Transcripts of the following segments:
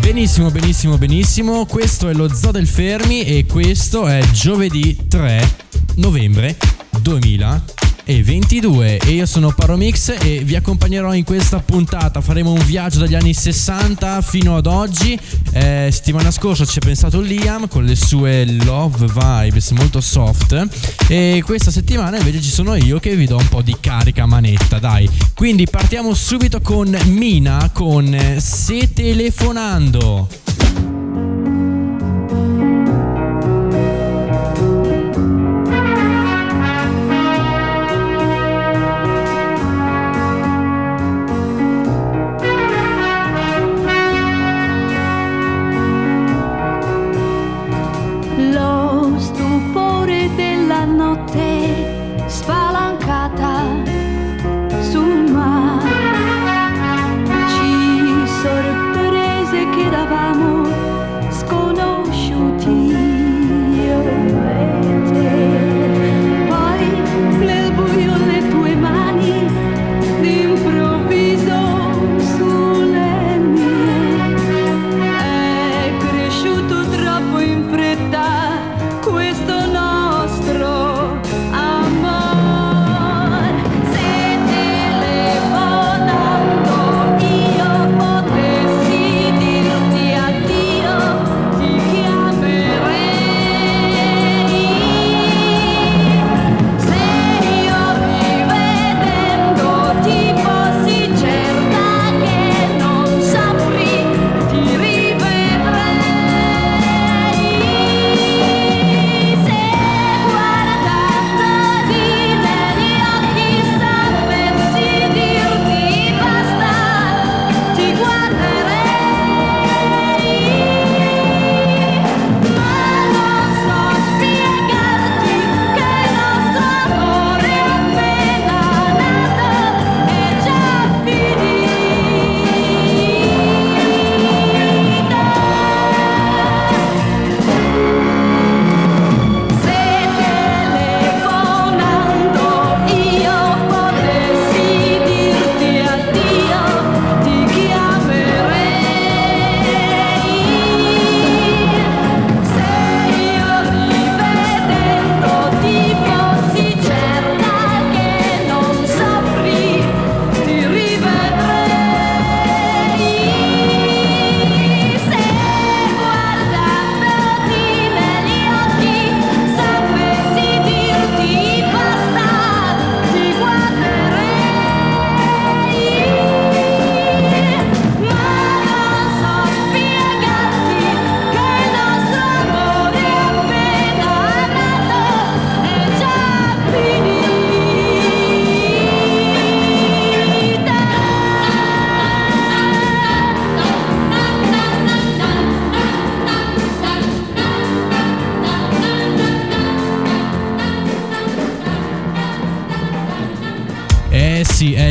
Benissimo, benissimo, benissimo. Questo è lo Zoo del Fermi e questo è giovedì 3 novembre 2022 e io sono Paromix e vi accompagnerò in questa puntata. Faremo un viaggio dagli anni 60 fino ad oggi. Eh, settimana scorsa ci ha pensato Liam con le sue love vibes molto soft e questa settimana invece ci sono io che vi do un po' di carica manetta, dai. Quindi partiamo subito con Mina con Se telefonando.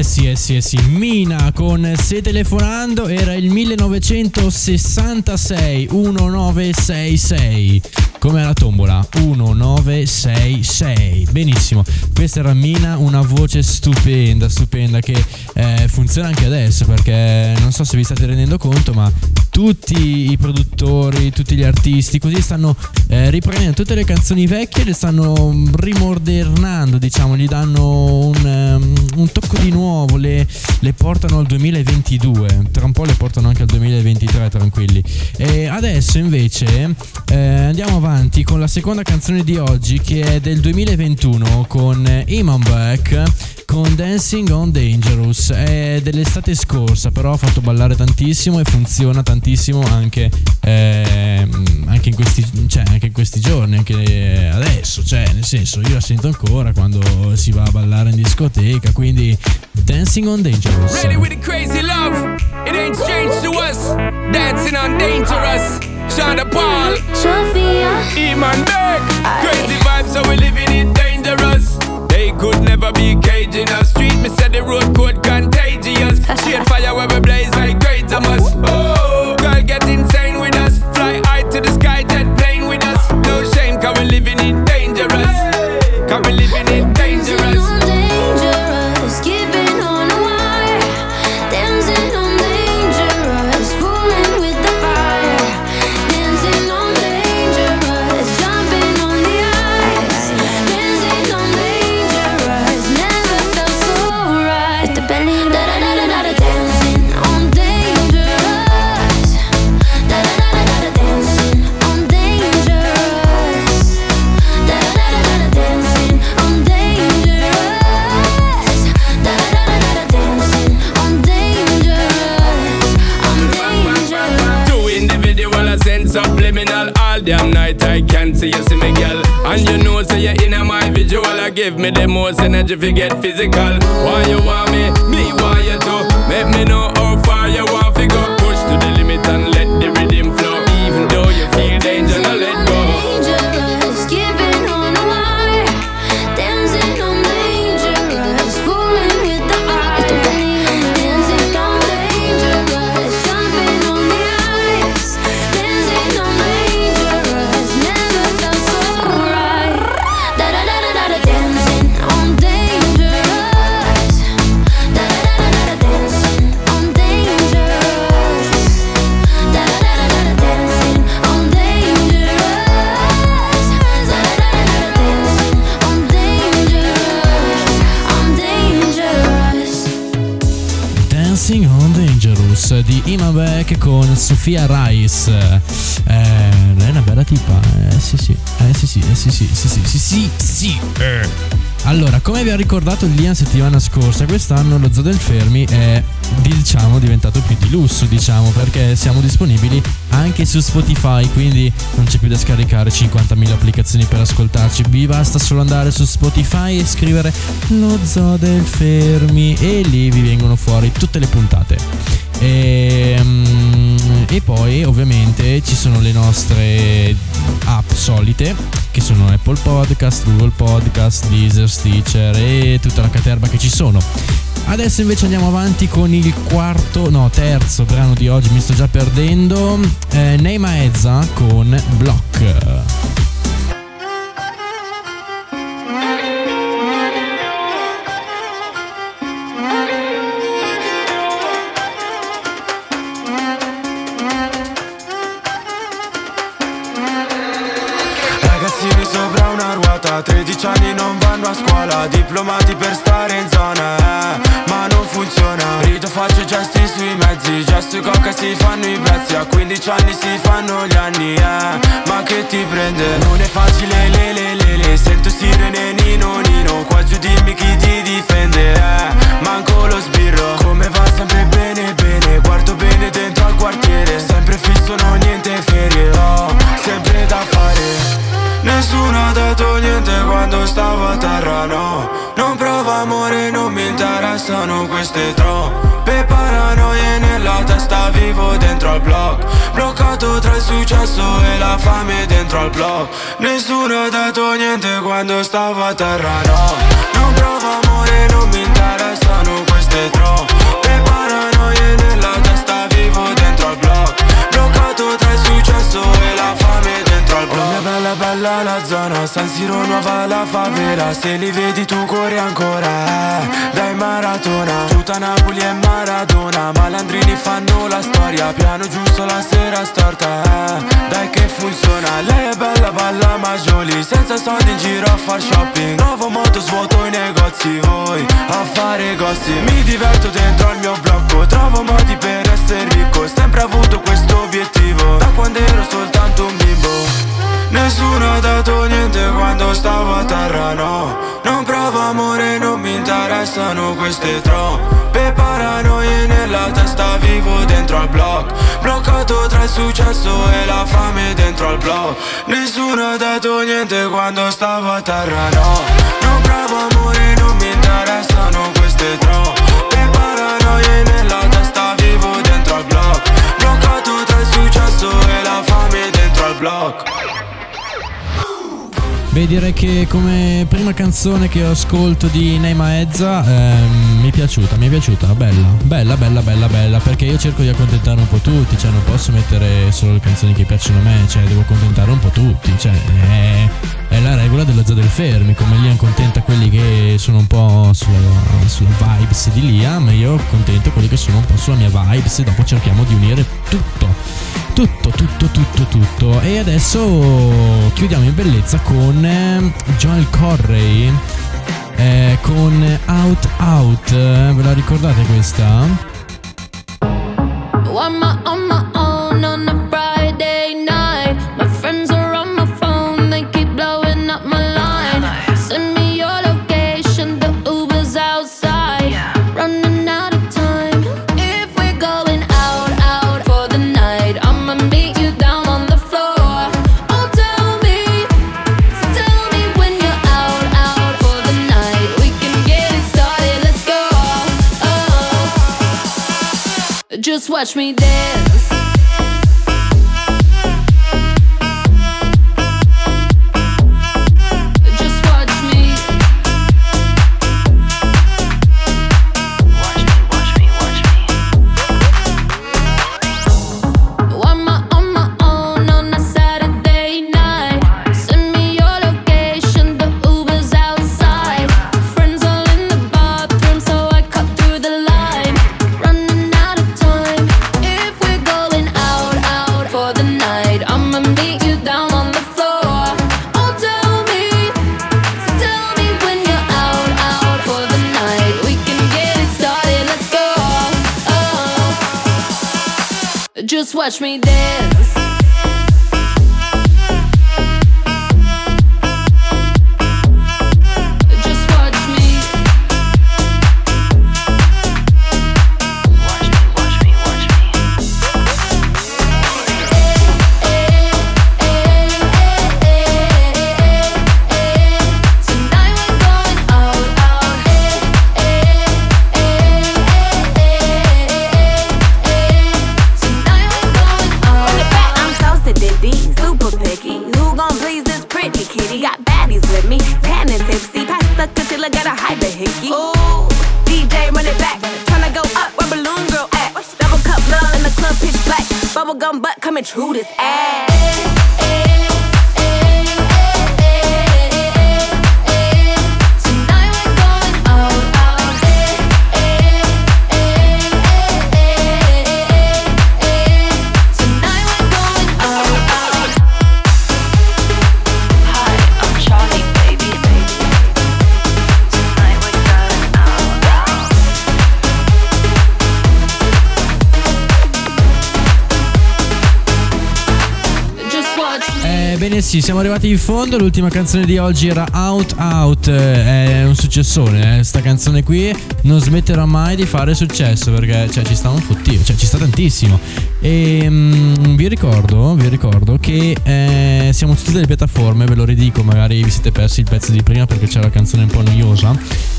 Sì, eh sì, eh sì. Mina con Se telefonando era il 1966 1966. Come la tombola 1966. Benissimo. Questa era Mina, una voce stupenda, stupenda che eh, funziona anche adesso perché non so se vi state rendendo conto, ma tutti i produttori, tutti gli artisti, così stanno eh, riprendendo tutte le canzoni vecchie le stanno rimodernando, diciamo, gli danno un, um, un tocco di nuovo, le, le, portano al 2022, tra un po' le portano anche al 2023, tranquilli. E adesso invece eh, andiamo avanti con la seconda canzone di oggi che è del 2021 con Iman Beck con Dancing on Dangerous. È dell'estate scorsa, però ha fatto ballare tantissimo e funziona tantissimo anche, eh, anche, in, questi, cioè, anche in questi giorni, anche adesso. Cioè, nel senso, io la sento ancora quando si va a ballare in discoteca. Quindi Dancing on Dangerous. Ready with the crazy love. It ain't strange to us. Dancing on Dangerous. Shonda Paul. Sophia. Iman Beck. Crazy vibes, so we living it dangerous. could never be caged in a street. Me said in my visual. I give me the most energy if you get physical. Why you want me? Me want you to. Make me know how far you want to go. Sofia Rice. Eh, lei è una bella tipa, eh sì sì, eh sì sì, eh sì sì, sì sì, sì sì, sì. eh. Allora, come vi ha ricordato Lian settimana scorsa, quest'anno lo Zoo del Fermi è diciamo diventato più di lusso, diciamo, perché siamo disponibili anche su Spotify, quindi non c'è più da scaricare 50.000 applicazioni per ascoltarci, vi basta solo andare su Spotify e scrivere lo Zoo del Fermi e lì vi vengono fuori tutte le puntate. E, mm, e poi ovviamente ci sono le nostre app solite che sono Apple Podcast, Google Podcast, Deezer, Stitcher e tutta la caterba che ci sono. Adesso invece andiamo avanti con il quarto, no terzo brano di oggi, mi sto già perdendo, eh, Neima Ezza con Block. Ruota 13 anni non vanno a scuola Diplomati per stare in zona eh, Ma non funziona Rido faccio gesti sui mezzi Gesto e coca si fanno i prezzi A 15 anni si fanno gli anni eh, Ma che ti prende? Non è facile le le le le Sento sirene nino nino Qua giù dimmi chi ti difende eh, Manco lo sbirro terra, no. Non provo amore, non mi interessano queste troppe paranoie nella testa Vivo dentro al blog Bloccato tra il successo e la fame dentro al blog Nessuno ha dato niente quando stavo a terra, no. Non provo amore, non mi la favela Se li vedi tu corri ancora. Dai maratona Tutta Napoli e Maradona. Malandrini fanno la storia Piano giusto la sera storta. Dai che funziona Lei è bella balla Majoli. Senza soldi in giro a far shopping. Nuovo moto svuoto i negozi. Voi a fare gossip. Mi diverto dentro al mio blocco. Trovo modi per essere ricco. Sempre avuto questo obiettivo. Da quando ero soltanto un bimbo Nessuno ha dato niente quando stavo a terra, no. Non provo amore, non mi interessano queste troppe paranoie nella testa Vivo dentro al block. Bloccato tra il successo e la fame dentro al blog Nessuno ha dato niente quando stavo a terra, no. Non provo amore, non mi interessano queste troppe paranoie nella testa Vivo dentro al block. Bloccato tra il successo e la fame dentro al block Beh, direi che come prima canzone che ascolto di Neima Ezza ehm, mi è piaciuta, mi è piaciuta, bella, bella, bella, bella, bella, perché io cerco di accontentare un po' tutti, cioè non posso mettere solo le canzoni che piacciono a me, cioè devo accontentare un po' tutti, cioè è, è la regola dello zoo del fermi, come Liam contenta quelli che sono un po' sulla, sulla vibes di Liam, io contento quelli che sono un po' sulla mia vibes e dopo cerchiamo di unire tutto tutto, tutto, tutto, tutto. E adesso chiudiamo in bellezza con eh, Joel Corray. eh, con Out Out. Ve la ricordate questa? Am I on my watch me dance. Just watch me dance. Hickey. Ooh, DJ run it back, tryna go up where balloon girl at. Double cup love in the club, pitch black. Bubblegum butt coming true this ass. Eh, sì, siamo arrivati in fondo, l'ultima canzone di oggi era Out Out, eh, è un successone, eh. sta canzone qui non smetterà mai di fare successo perché cioè, ci sta un fottio, cioè ci sta tantissimo. E mm, vi ricordo, vi ricordo che eh, siamo su tutte le piattaforme, ve lo ridico, magari vi siete persi il pezzo di prima perché c'era la canzone un po' noiosa,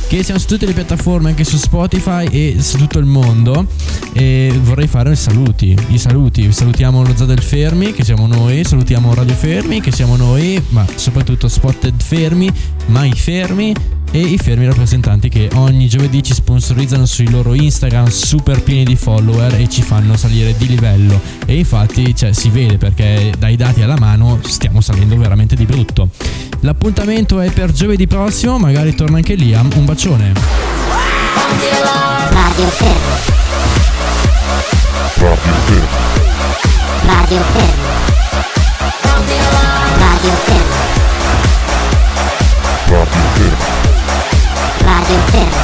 che siamo su tutte le piattaforme, anche su Spotify e su tutto il mondo. E vorrei fare i saluti, i saluti, salutiamo lo Zoo del Fermi, che siamo noi, salutiamo Radio Fermi, che siamo noi, ma soprattutto Spotted Fermi, Mai Fermi e i fermi rappresentanti che ogni giovedì ci sponsorizzano sui loro Instagram super pieni di follower e ci fanno salire di livello e infatti cioè, si vede perché dai dati alla mano stiamo salendo veramente di brutto. L'appuntamento è per giovedì prossimo, magari torna anche Liam, un bacione. Radio Fermo. Radio Fermo. Radio Fermo. Radio Fermo. Inferno.